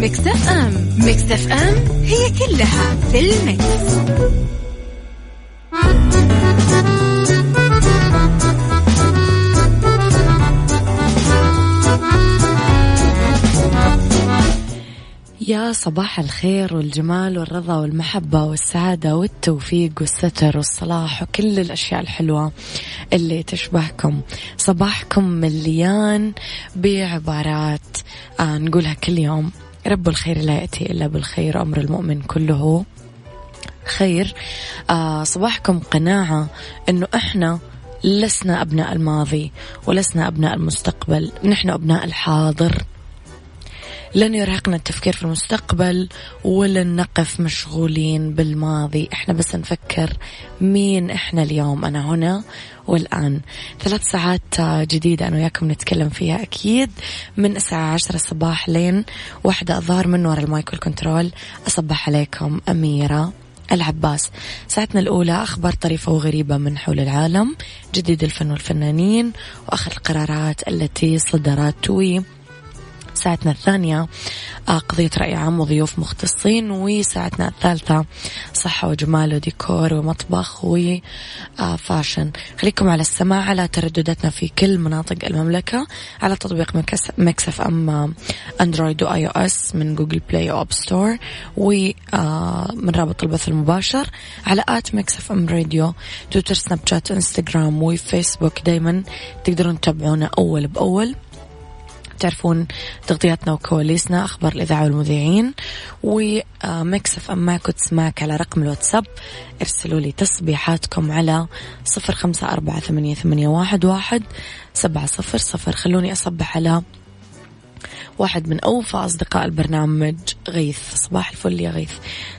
على مكتف أم. مكتف أم هي كلها في المكس. يا صباح الخير والجمال والرضا والمحبة والسعادة والتوفيق والستر والصلاح وكل الأشياء الحلوة اللي تشبهكم. صباحكم مليان بعبارات آه نقولها كل يوم. رب الخير لا يأتي إلا بالخير أمر المؤمن كله خير. آه صباحكم قناعة أنه إحنا لسنا أبناء الماضي ولسنا أبناء المستقبل نحن أبناء الحاضر. لن يرهقنا التفكير في المستقبل ولن نقف مشغولين بالماضي. إحنا بس نفكر مين إحنا اليوم. أنا هنا والآن. ثلاث ساعات جديدة أنا وياكم نتكلم فيها أكيد. من الساعة عشرة الصباح لين واحدة الظهر من وراء ال mic وال control. أصبح عليكم أميرة العباس. ساعتنا الأولى أخبار طريفة وغريبة من حول العالم جديد الفن والفنانين وآخر القرارات التي صدرت. وي ساعتنا الثانية. آه، قضية رأي عام وضيوف مختصين وساعتنا الثالثة. صحة وجمال وديكور ومطبخ و fashion خليكم على السماع على تردداتنا في كل مناطق المملكة على تطبيق Mix FM أندرويد و iOS من Google Play و App Store ومن آه، رابط البث المباشر على at Mix FM Radio تويتر سناب شات إنستغرام وفيسبوك دايما تقدرون تتابعونا أول بأول. تعرفون تغطياتنا وكواليسنا أخبار الإذاعة والمذيعين و Mix FM معك تسمعك على رقم الواتساب ارسلوا لي تصبيحاتكم على صفر خمسة أربعة ثمانية, ثمانية واحد, واحد سبعة صفر صفر. خلوني أصبح على واحد من أوفى أصدقاء البرنامج غيث. صباح الفل يا غيث.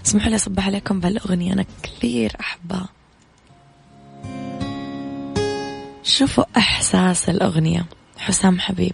اسمحوا لي أصبح عليكم بهالأغنية أنا كثير أحبها. شوفوا إحساس الأغنية. حسام حبيب.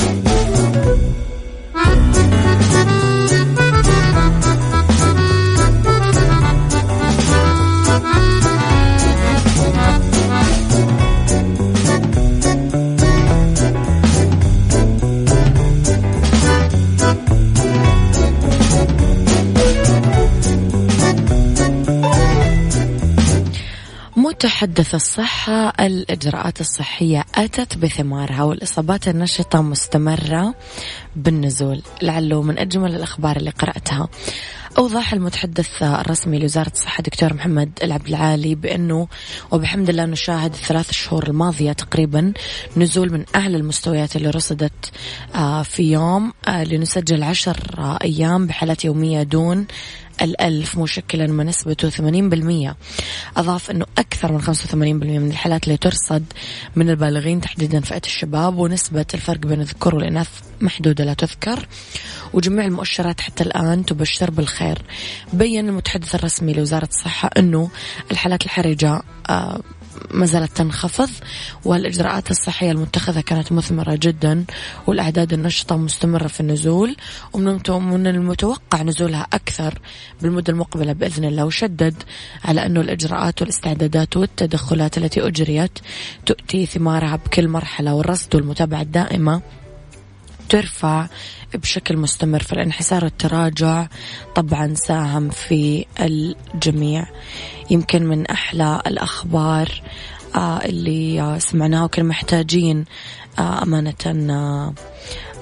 تحدث الصحة الإجراءات الصحية أتت بثمارها والإصابات النشطة مستمرة بالنزول. لعله من أجمل الأخبار اللي قرأتها. أوضح المتحدث الرسمي لوزارة الصحة دكتور محمد العبد العالي بأنه وبحمد الله نشاهد الثلاث شهور الماضية تقريبا نزول من أعلى المستويات اللي رصدت آه، في يوم آه، لنسجل عشر أيام بحالات يومية دون الألف مشكلا من نسبته 80% أضاف أنه أكثر من 85% من الحالات اللي ترصد من البالغين تحديدا فئة الشباب ونسبة الفرق بين الذكور والإناث محدودة لا تذكر. وجميع المؤشرات حتى الآن تبشر بالخير. بين المتحدث الرسمي لوزارة الصحة أنه الحالات الحرجة آه ما زالت تنخفض والإجراءات الصحية المتخذة كانت مثمرة جدا والأعداد النشطة مستمرة في النزول ومن المتوقع نزولها أكثر بالمدة المقبلة بإذن الله وشدد على أنه الإجراءات والإستعدادات والتدخلات التي أجريت تؤتي ثمارها بكل مرحلة والرصد والمتابعة الدائمة ترفع بشكل مستمر فالانحسار والتراجع. طبعا ساهم في الجميع. يمكن من أحلى الأخبار آه اللي سمعناها وكنا محتاجين آه أمانة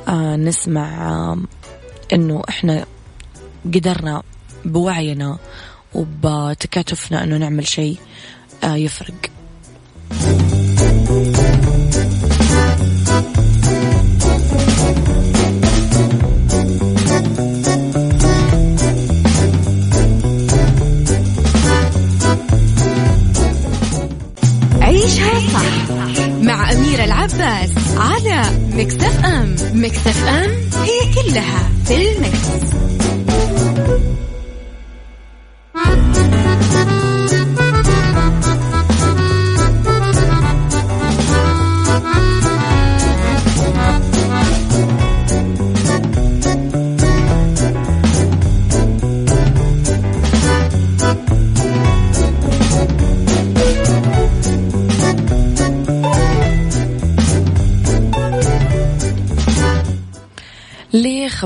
آه نسمع إنه إحنا قدرنا بوعينا وبتكاتفنا إنه نعمل شيء يفرق. أمير العباس على مكتف أم مكتف أم هي كلها في المكتف.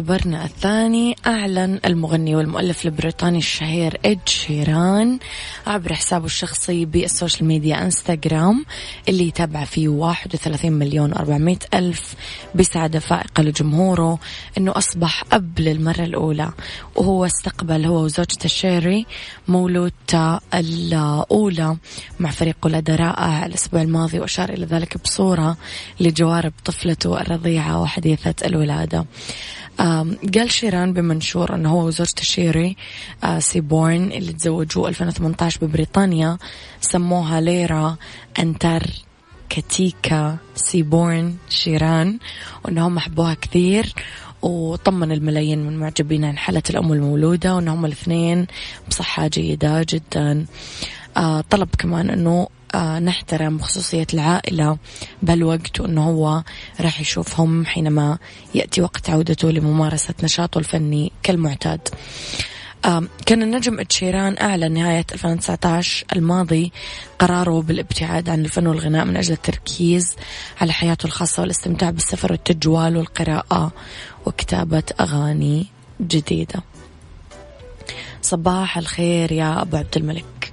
خبرنا الثاني. أعلن المغني والمؤلف البريطاني الشهير إد شيران عبر حسابه الشخصي بال social media إنستغرام اللي يتابع فيه 31 مليون و400 ألف بسعادة فائقة لجمهوره أنه أصبح أب للمرة الأولى. وهو استقبل هو وزوجته شيري مولودته الأولى مع فريق ولادة رائع الأسبوع الماضي وأشار إلى ذلك بصورة لجوارب طفلته الرضيعة وحديثة الولادة. قال شيران بمنشور أنه هو وزوجته شيري سيبورن اللي تزوجوا 2018 ببريطانيا سموها ليرا أنتركتيكا سيبورن شيران وأنهم أحبوها كثير وطمن الملايين من معجبين عن حالة الأم المولودة وأنهم الاثنين بصحة جيدة جدا. طلب كمان أنه نحترم خصوصية العائلة بهالوقت وأنه هو راح يشوفهم حينما يأتي وقت عودته لممارسة نشاطه الفني كالمعتاد. كان النجم اتشيران أعلن نهاية 2019 الماضي قراره بالابتعاد عن الفن والغناء من أجل التركيز على حياته الخاصة والاستمتاع بالسفر والتجوال والقراءة وكتابة أغاني جديدة. صباح الخير يا أبو عبد الملك.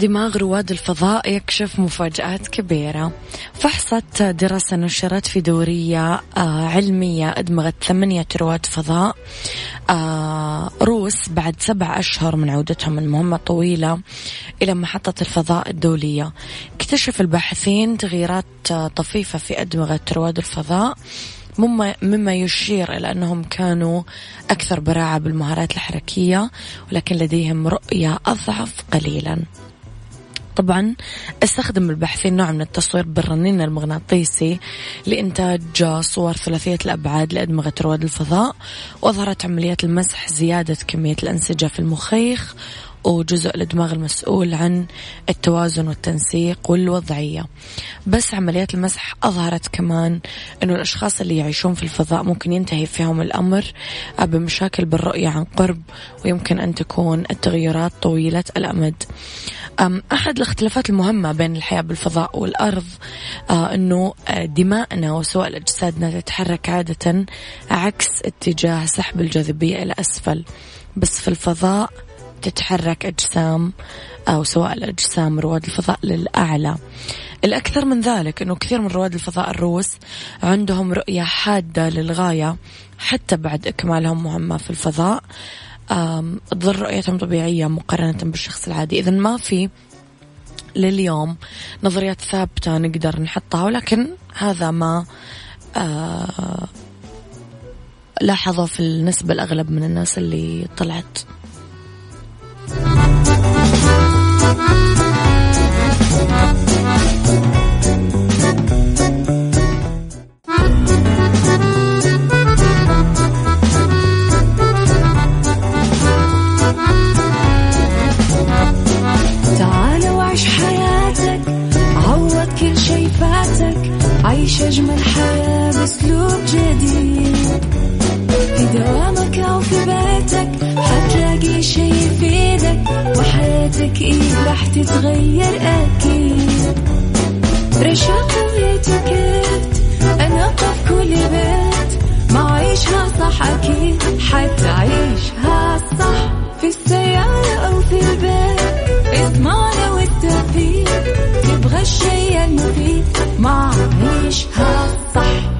دماغ رواد الفضاء يكشف مفاجآت كبيرة. فحصت دراسة نشرت في دورية آه، علمية أدمغت ثمانية رواد فضاء آه، روس بعد سبع أشهر من عودتهم من مهمة طويلة إلى محطة الفضاء الدولية. اكتشف الباحثين تغييرات آه، طفيفة في أدمغة رواد الفضاء مما مما يشير إلى أنهم كانوا أكثر براعة بالمهارات الحركية ولكن لديهم رؤية أضعف قليلا. طبعا أستخدم الباحثين نوع من التصوير بالرنين المغناطيسي لإنتاج صور ثلاثية الأبعاد لأدمغة رواد الفضاء وأظهرت عمليات المسح زيادة كمية الأنسجة في المخيخ وجزء الدماغ المسؤول عن التوازن والتنسيق والوضعية. بس عمليات المسح أظهرت كمان أنه الأشخاص اللي يعيشون في الفضاء ممكن ينتهي فيهم الأمر بمشاكل بالرؤية عن قرب ويمكن أن تكون التغيرات طويلة الأمد. أحد الاختلافات المهمة بين الحياة بالفضاء والأرض آه، أنه آه، دماءنا وسوائل أجسادنا تتحرك عادة عكس اتجاه سحب الجاذبية إلى أسفل. بس في الفضاء تتحرك أجسام أو سواء الأجسام رواد الفضاء للأعلى. الأكثر من ذلك أنه كثير من رواد الفضاء الروس عندهم رؤية حادة للغاية حتى بعد إكمالهم مهمة في الفضاء. تظل رؤيتهم طبيعية مقارنة بالشخص العادي. إذا ما في لليوم نظريات ثابتة نقدر نحطها ولكن هذا ما آه لاحظوا في النسبة الأغلب من الناس اللي طلعت. بأسلوب جديد. في دوامك أو في بيتك يفيدك وحياتك إيه راح تتغير أكيد. رشاق ويتوكيت أنا في كل بيت. ما عيشها صح أكيد حتعيشها صح. في السيارة أو في البيت اسمعنا والتوفيق تبغى الشي المفيد ما عيشها صح.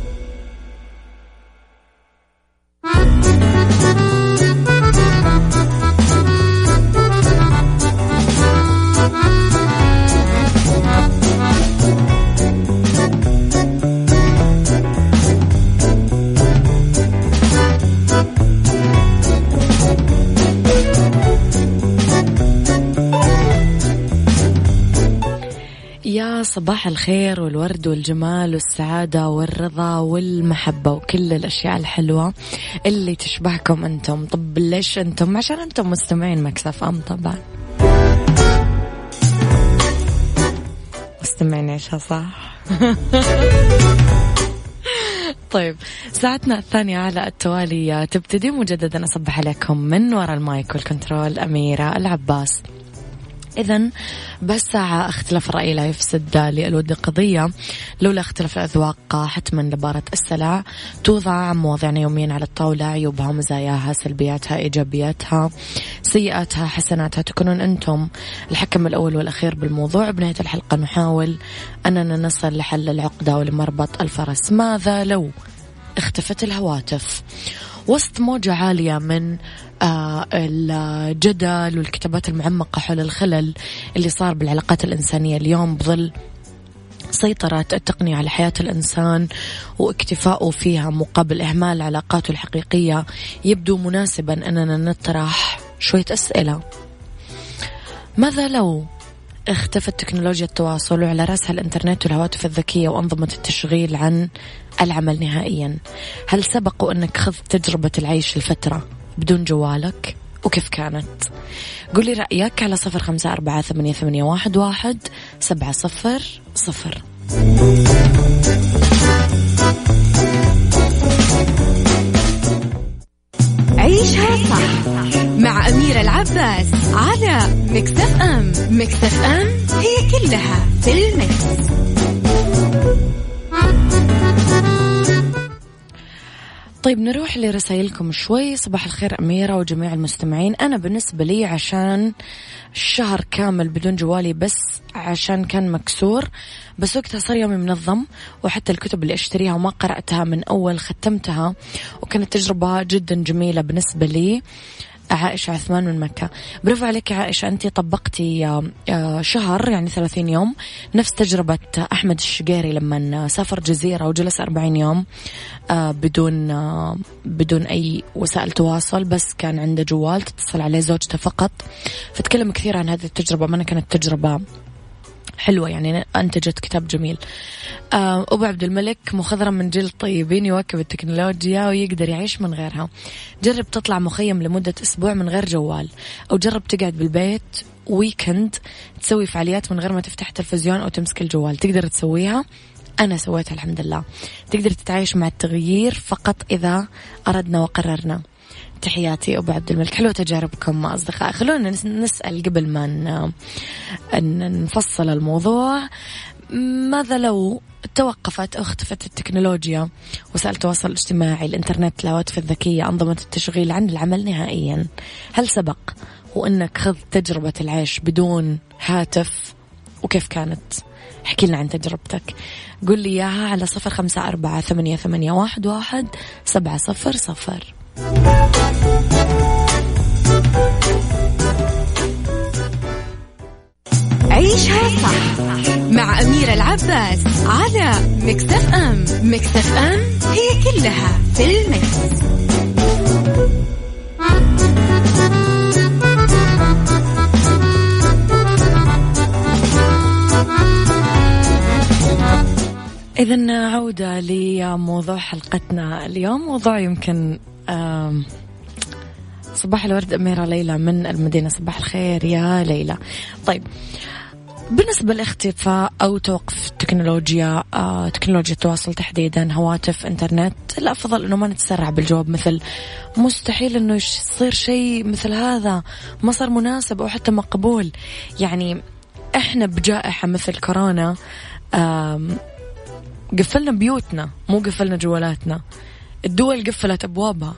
صباح الخير والورد والجمال والسعادة والرضا والمحبة وكل الأشياء الحلوة اللي تشبهكم أنتم. طب ليش أنتم؟ عشان أنتم مستمعين Mix FM طبعا. مستمعين عيشها صح؟ طيب ساعتنا الثانية على التوالي. تبتدي مجددا أصبح عليكم من وراء ال mic وال control أميرة العباس. إذا بس ساعة اختلاف الرأي لا يفسد للود قضية لولا اختلاف الأذواق حتما لبارة السلع. توضع مواضيعنا يوميا على الطاولة. عيوبها مزاياها سلبياتها إيجابياتها سيئاتها حسناتها. تكونون أنتم الحكم الأول والأخير بالموضوع. بنهاية الحلقة نحاول أننا نصل لحل العقدة ولمربط الفرس. ماذا لو اختفت الهواتف؟ وسط موجة عالية من الجدل والكتابات المعمقة حول الخلل اللي صار بالعلاقات الإنسانية اليوم بظل سيطرة التقنية على حياة الإنسان واكتفاؤه فيها مقابل إهمال علاقاته الحقيقية. يبدو مناسبا أننا نطرح شوية أسئلة. ماذا لو اختفت تكنولوجيا التواصل وعلى رأسها الإنترنت والهواتف الذكية وأنظمة التشغيل عن العمل نهائيا؟ هل سبق وأنك خذت تجربة العيش لفترة بدون جوالك؟ وكيف كانت؟ قولي رأيك على صفر خمسة أربعة ثمانية, ثمانية واحد, واحد سبعة صفر صفر. عيشها صح مع أميرة العباس على مكتف أم. مكتف أم هي كلها في المكس. طيب نروح لرسائلكم شوي. صباح الخير أميرة وجميع المستمعين. أنا بالنسبة لي عشان شهر كامل بدون جوالي بس عشان كان مكسور بس وقتها صار يومي منظم وحتى الكتب اللي أشتريها وما قرأتها من أول ختمتها وكانت تجربة جدا جميلة بالنسبة لي. عائشة عثمان من مكة. برافو عليك يا عائشة أنت طبقتي آه، آه، شهر يعني ثلاثين يوم. نفس تجربة أحمد الشقيري لما سافر جزيرة وجلس أربعين يوم آه، بدون بدون أي وسائل تواصل بس كان عنده جوال تتصل عليه زوجته فقط. فتكلم كثير عن هذه التجربة ما كانت تجربة حلوة يعني أنتجت كتاب جميل. آه، أبو عبد الملك مخضرم من جيل طيبين يواكب التكنولوجيا ويقدر يعيش من غيرها. جرب تطلع مخيم لمدة أسبوع من غير جوال أو جرب تقعد بالبيت ويكند تسوي فعاليات من غير ما تفتح تلفزيون أو تمسك الجوال. تقدر تسويها؟ أنا سويتها الحمد لله. تقدر تتعايش مع التغيير فقط إذا أردنا وقررنا. تحياتي أبو عبد الملك. حلوة تجاربكم أصدقاء خلونا نسأل قبل ما نفصل الموضوع. ماذا لو توقفت أو اختفت التكنولوجيا وسائل التواصل الاجتماعي الإنترنت الهواتف الذكية أنظمة التشغيل عن العمل نهائيا؟ هل سبق وأنك خذ تجربة العيش بدون هاتف؟ وكيف كانت؟ احكي لنا عن تجربتك. قل لي إياها على صفر خمسة أربعة ثمانية, ثمانية واحد, واحد سبعة صفر صفر. عيشها صح مع أميرة العباس على مكتف أم مكتف أم هي كلها في المكس. إذا عودة لموضوع حلقتنا اليوم موضوع يمكن صباح الورد أميرة ليلى من المدينة. صباح الخير يا ليلى. طيب بالنسبة لاختفاء أو توقف تكنولوجيا آه، تكنولوجيا التواصل تحديدا هواتف إنترنت الأفضل أنه ما نتسرع بالجواب مثل مستحيل أنه يصير شيء مثل هذا ما صار مناسب أو حتى مقبول. يعني إحنا بجائحة مثل كورونا قفلنا بيوتنا مو قفلنا جوالاتنا. الدول قفلت أبوابها.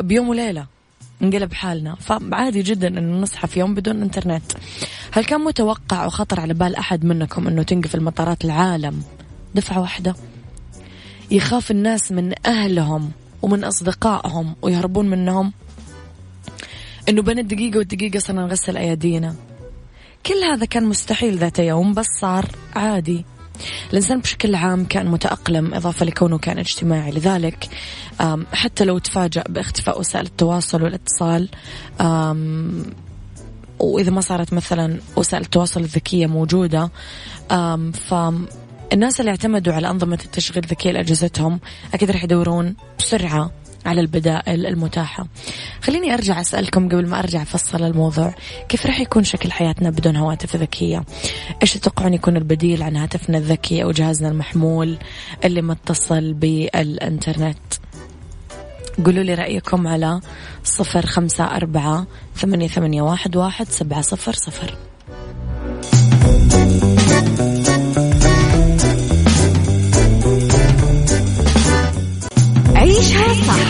بيوم وليلة انقلب حالنا. فعادي جدا انه نصحى في يوم بدون إنترنت. هل كان متوقع وخطر على بال أحد منكم إنه تنقفل مطارات العالم؟ دفعة واحدة. يخاف الناس من أهلهم ومن أصدقائهم ويهربون منهم؟ إنه بين الدقيقة والدقيقة صرنا نغسل أيادينا. كل هذا كان مستحيل ذات يوم بس صار عادي. الإنسان بشكل عام كان متأقلم إضافة لكونه كان اجتماعي. لذلك حتى لو تفاجأ باختفاء وسائل التواصل والاتصال وإذا ما صارت مثلا وسائل التواصل الذكية موجودة ف الناس اللي اعتمدوا على أنظمة التشغيل الذكية لأجهزتهم أكيد راح يدورون بسرعة على البدائل المتاحة. خليني أرجع أسألكم قبل ما أرجع أفصل الموضوع. كيف راح يكون شكل حياتنا بدون هواتف ذكية؟ إيش تتوقعون يكون البديل عن هاتفنا الذكي أو جهازنا المحمول اللي متصل بالإنترنت؟ قولوا لي رأيكم على صفر خمسة أربعة ثمانية, ثمانية واحد, واحد سبعة صفر صفر. عيشها صح.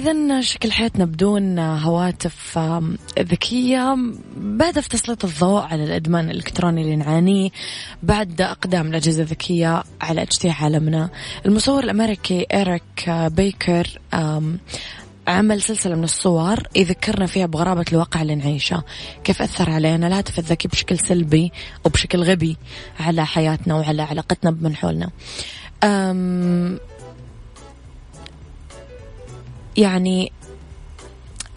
إذا شكل حياتنا بدون هواتف ذكية بهدف تسليط الضوء على الإدمان الإلكتروني اللي نعانيه بعد أقدام الأجهزة الذكية على اجتياح عالمنا. المصور الأمريكي إيريك بيكر عمل سلسلة من الصور يذكرنا فيها بغرابة الواقع اللي نعيشه. كيف أثر علينا؟ الهاتف الذكي بشكل سلبي وبشكل غبي على حياتنا وعلى علاقتنا بمن حولنا. يعني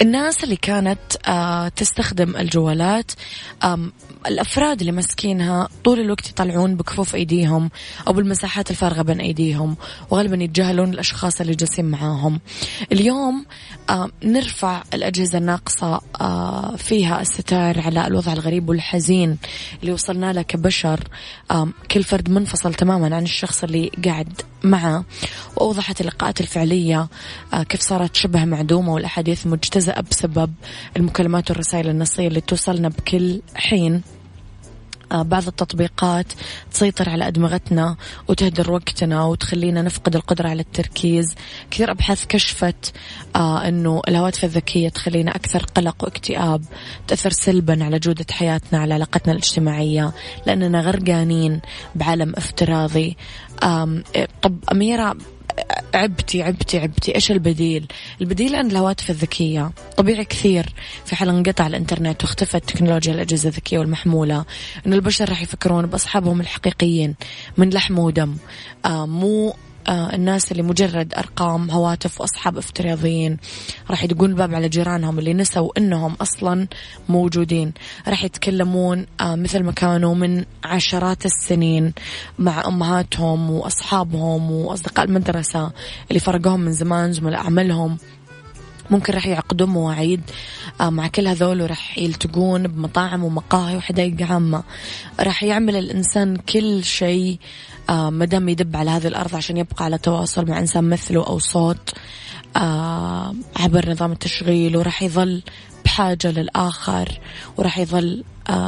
الناس اللي كانت آه تستخدم الجوالات الأفراد اللي ماسكينها طول الوقت يطلعون بكفوف أيديهم أو بالمساحات الفارغة بين أيديهم وغالبا يتجاهلون الأشخاص اللي جالسين معاهم. اليوم نرفع الأجهزة الناقصة آه فيها الستار على الوضع الغريب والحزين اللي وصلنا له كبشر. كل فرد منفصل تماما عن الشخص اللي قاعد معه. وأوضحت اللقاءات الفعلية آه كيف صارت شبه معدومة والأحاديث مجتزأة بسبب المكالمات والرسائل النصية اللي توصلنا بكل حين. آه، بعض التطبيقات تسيطر على أدمغتنا وتهدر وقتنا وتخلينا نفقد القدرة على التركيز. كثير أبحاث كشفت آه أنه الهواتف الذكية تخلينا أكثر قلق واكتئاب تأثر سلبا على جودة حياتنا على علاقتنا الاجتماعية لأننا غرقانين بعالم افتراضي. طب أميرة عبتي عبتي عبتي. إيش البديل؟ البديل عن الهواتف الذكية. طبيعي كثير. في حال انقطع الإنترنت واختفت تكنولوجيا الأجهزة الذكية والمحمولة أن البشر راح يفكرون بأصحابهم الحقيقيين من لحم ودم. آه مو الناس اللي مجرد أرقام هواتف وأصحاب افتراضيين راح يدقون الباب على جيرانهم اللي نسوا أنهم أصلا موجودين. راح يتكلمون آه مثل ما كانوا من عشرات السنين مع أمهاتهم وأصحابهم وأصدقاء المدرسة اللي فرقوهم من زمان زملاء عملهم ممكن راح يعقدون مواعيد آه، مع كل هذول وراح يلتقون بمطاعم ومقاهي وحدائق عامة. راح يعمل الإنسان كل شيء آه، مدام يدب على هذه الأرض عشان يبقى على تواصل مع إنسان مثله أو صوت آه، عبر نظام التشغيل وراح يظل بحاجة للآخر وراح يظل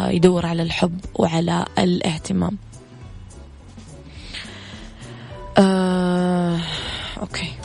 يدور على الحب وعلى الاهتمام. آه، أوكي.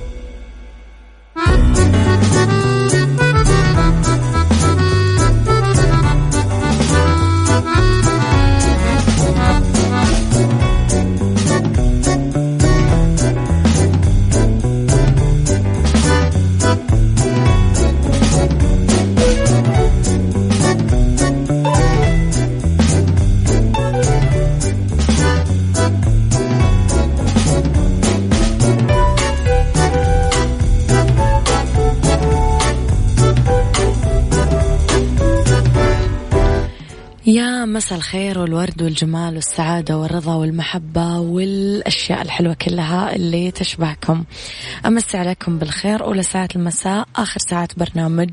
مساء الخير والورد والجمال والسعادة والرضا والمحبة والأشياء الحلوة كلها اللي تشبهكم. أمسي عليكم بالخير. أولى ساعة المساء آخر ساعة برنامج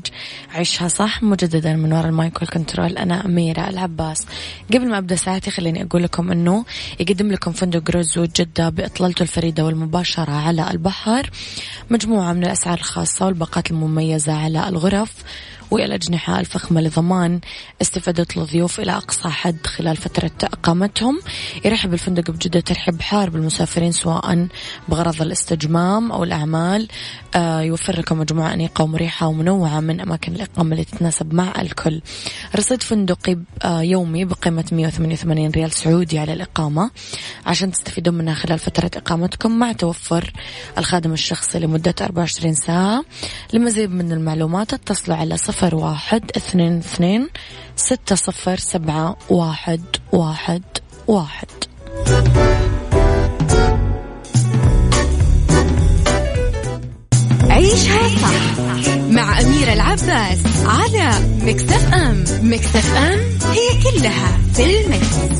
عيشها صح مجددا من وراء ال mic وال control. أنا أميرة العباس. قبل ما أبدأ ساعتي خليني أقول لكم أنه يقدم لكم فندق روزو جدة بإطلالته الفريدة والمباشرة على البحر. مجموعة من الأسعار الخاصة والباقات المميزة على الغرف. والأجنحة الفخمة لضمان استفادة الضيوف إلى أقصى حد خلال فترة إقامتهم. يرحب الفندق بجدة ترحب حار بالمسافرين سواء بغرض الاستجمام أو الأعمال. آه، يوفر لكم مجموعة أنيقة ومريحة ومنوعة من أماكن الإقامة اللي تتناسب مع الكل. رصيد فندقي آه، يومي بقيمة 188 ريال سعودي على الإقامة. عشان تستفيدون منها خلال فترة إقامتكم مع توفر الخادم الشخصي لمدة 24 ساعة. لمزيد من المعلومات اتصلوا على صفر واحد اثنين اثنين ستة صفر سبعة واحد واحد واحد عيشها صح مع أميرة العباس على مكتف أم مكتف أم هي كلها في المكس.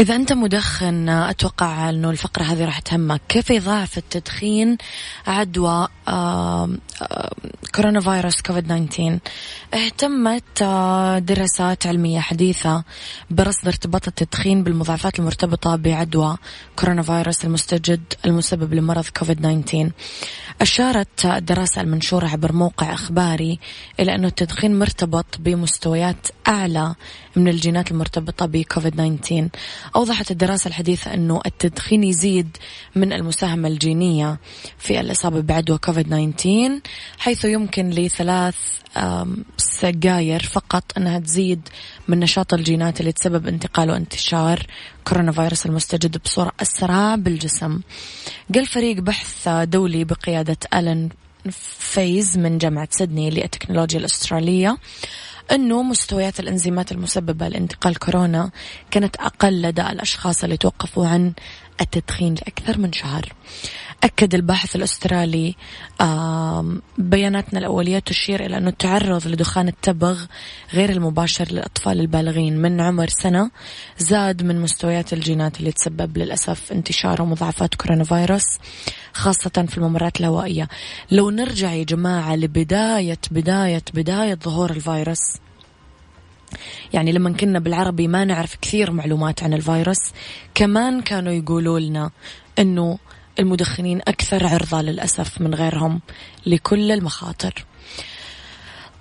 إذا أنت مدخن أتوقع أنه الفقرة هذه راح تهمك. كيف يضاعف التدخين عدوى كورونا فيروس كوفيد 19 اهتمت دراسات علمية حديثة برصد ارتباط التدخين بالمضاعفات المرتبطة بعدوى كورونا فيروس المستجد المسبب لمرض كوفيد 19 أشارت الدراسة المنشورة عبر موقع إخباري إلى أنه التدخين مرتبط بمستويات أعلى من الجينات المرتبطة بكوفيد 19 أوضحت الدراسة الحديثة أنه التدخين يزيد من المساهمة الجينية في الإصابة بعدوى كوفيد 19 حيث يمكن لثلاث سجاير فقط أنها تزيد من نشاط الجينات اللي تسبب انتقال وانتشار كورونا فيروس المستجد بصورة أسرع بالجسم. قال فريق بحث دولي بقيادة ألن فيز من جامعة سيدني للتكنولوجيا الأسترالية. أنه مستويات الإنزيمات المسببة لانتقال كورونا كانت أقل لدى الأشخاص اللي توقفوا عن التدخين لأكثر من شهر. أكد الباحث الأسترالي بياناتنا الأولية تشير إلى أنه التعرض لدخان التبغ غير المباشر للأطفال البالغين من عمر سنة زاد من مستويات الجينات اللي تسبب للأسف انتشار ومضاعفات كورونا فيروس خاصة في الممرات الهوائية. لو نرجع يا جماعة لبداية بداية بداية ظهور الفيروس يعني لما كنا بالعربي ما نعرف كثير معلومات عن الفيروس كمان كانوا يقولوا لنا إنه المدخنين أكثر عرضة للأسف من غيرهم لكل المخاطر.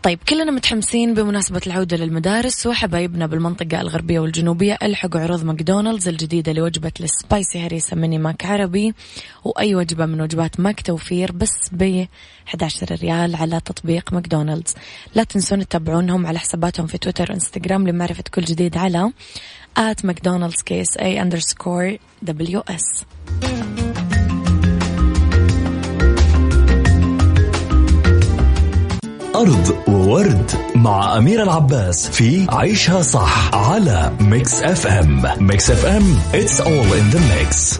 طيب كلنا متحمسين بمناسبة العودة للمدارس وحبايبنا بالمنطقة الغربية والجنوبية ألحقوا عروض ماكدونالدز الجديدة لوجبة ال spicy هريسة ميني ماك عربي وأي وجبة من وجبات ماك توفير بس ب 11 ريال على تطبيق ماكدونالدز. لا تنسون تتابعونهم على حساباتهم في تويتر وإنستغرام لمعرفة كل جديد على at McDonald's KSA underscore WS. أرض وورد مع أميرة العباس في عيشها صح على Mix FM Mix FM it's all in the mix.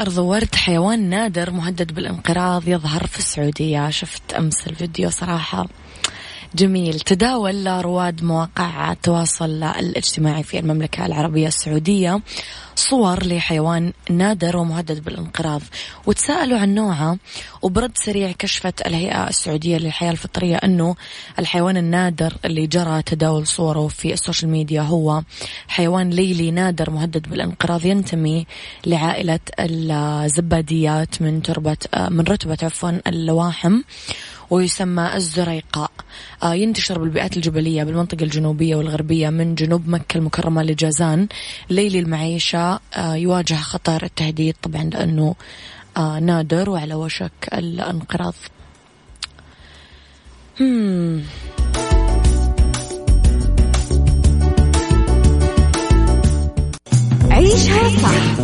أرض ورد حيوان نادر مهدد بالانقراض يظهر في السعودية. شفت أمس الفيديو صراحة. جميل. تداول رواد مواقع التواصل الاجتماعي في المملكة العربية السعودية صور لحيوان نادر ومهدد بالانقراض. وتساءلوا عن نوعه. وبرد سريع كشفت الهيئة السعودية للحياة الفطرية أنه الحيوان النادر اللي جرى تداول صوره في ال social media هو حيوان ليلي نادر مهدد بالانقراض. ينتمي لعائلة الزباديات من تربة من رتبة عفوا اللواحم. ويسمى الزريقاء. آه، ينتشر بالبيئات الجبلية بالمنطقة الجنوبية والغربية من جنوب مكة المكرمة لجازان. ليلي المعيشة آه، يواجه خطر التهديد طبعا لأنه آه نادر وعلى وشك الانقراض. عيشها صح.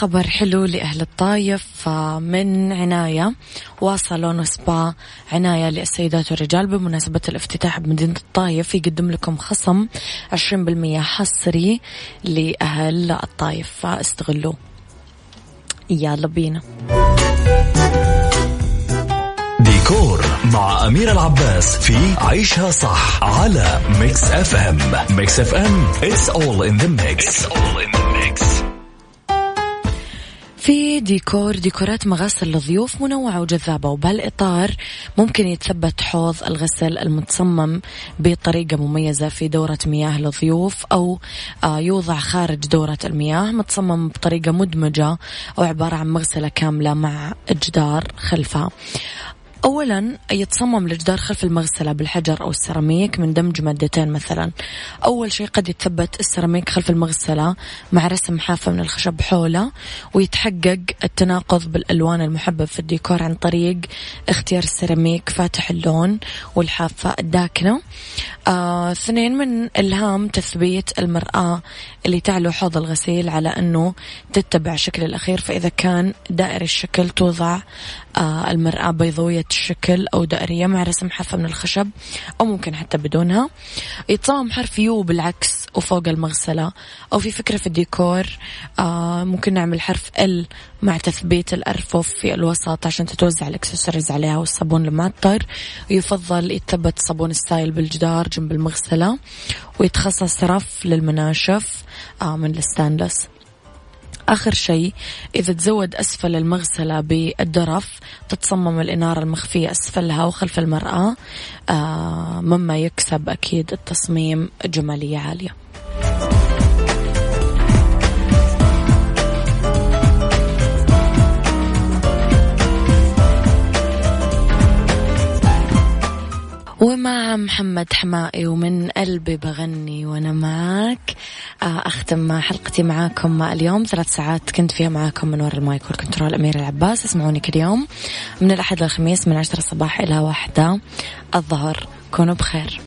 خبر حلو لأهل الطايف من عناية وصالون سبا عناية للسيدات والرجال بمناسبة الافتتاح بمدينة الطايف يقدم لكم خصم 20% حصري لأهل الطايف. فاستغلوه يلا بينا. ديكور مع أميرة العباس في عيشها صح على Mix F M Mix FM it's all in the mix, it's all in the mix. في ديكور ديكورات مغاسل للضيوف منوعة وجذابة وبهالإطار ممكن يتثبت حوض الغسل المتصمم بطريقة مميزة في دورة مياه للضيوف أو آه، يوضع خارج دورة المياه متصمم بطريقة مدمجة أو عبارة عن مغسلة كاملة مع جدار خلفها أولا يتصمم الجدار خلف المغسلة بالحجر أو السيراميك من دمج مادتين مثلا. أول شيء قد يتثبت السيراميك خلف المغسلة مع رسم حافة من الخشب حولة ويتحقق التناقض بالألوان المحبب في الديكور عن طريق اختيار السيراميك فاتح اللون والحافة الداكنة. آه، اثنين من إلهام تثبيت المرآة اللي تعلو حوض الغسيل على أنه تتبع شكل الأخير فإذا كان دائري الشكل توضع آه المرآة بيضاوية الشكل أو دائرية مع رسم حافة من الخشب أو ممكن حتى بدونها. يتصمم حرف U بالعكس وفوق المغسلة. أو في فكرة في الديكور آه ممكن نعمل حرف L مع تثبيت الأرفف في الوسط عشان تتوزع الإكسسوارز عليها والصابون المعطر ويفضل يتثبت صابون السائل بالجدار جنب المغسلة ويتخصص رف للمناشف آه من الستانلس. آخر شيء إذا تزود أسفل المغسلة بالدرف تتصمم الإنارة المخفية أسفلها وخلف المرأة آه مما يكسب أكيد التصميم جمالية عالية. ومع محمد حمائي ومن قلبي بغني وأنا معاك آه، أختم حلقتي معاكم اليوم. ثلاث ساعات كنت فيها معاكم من وراء المايك والكنترول. أمير العباس اسمعوني كل يوم. من الأحد للخميس من عشرة الصباح إلى واحدة الظهر. كونوا بخير.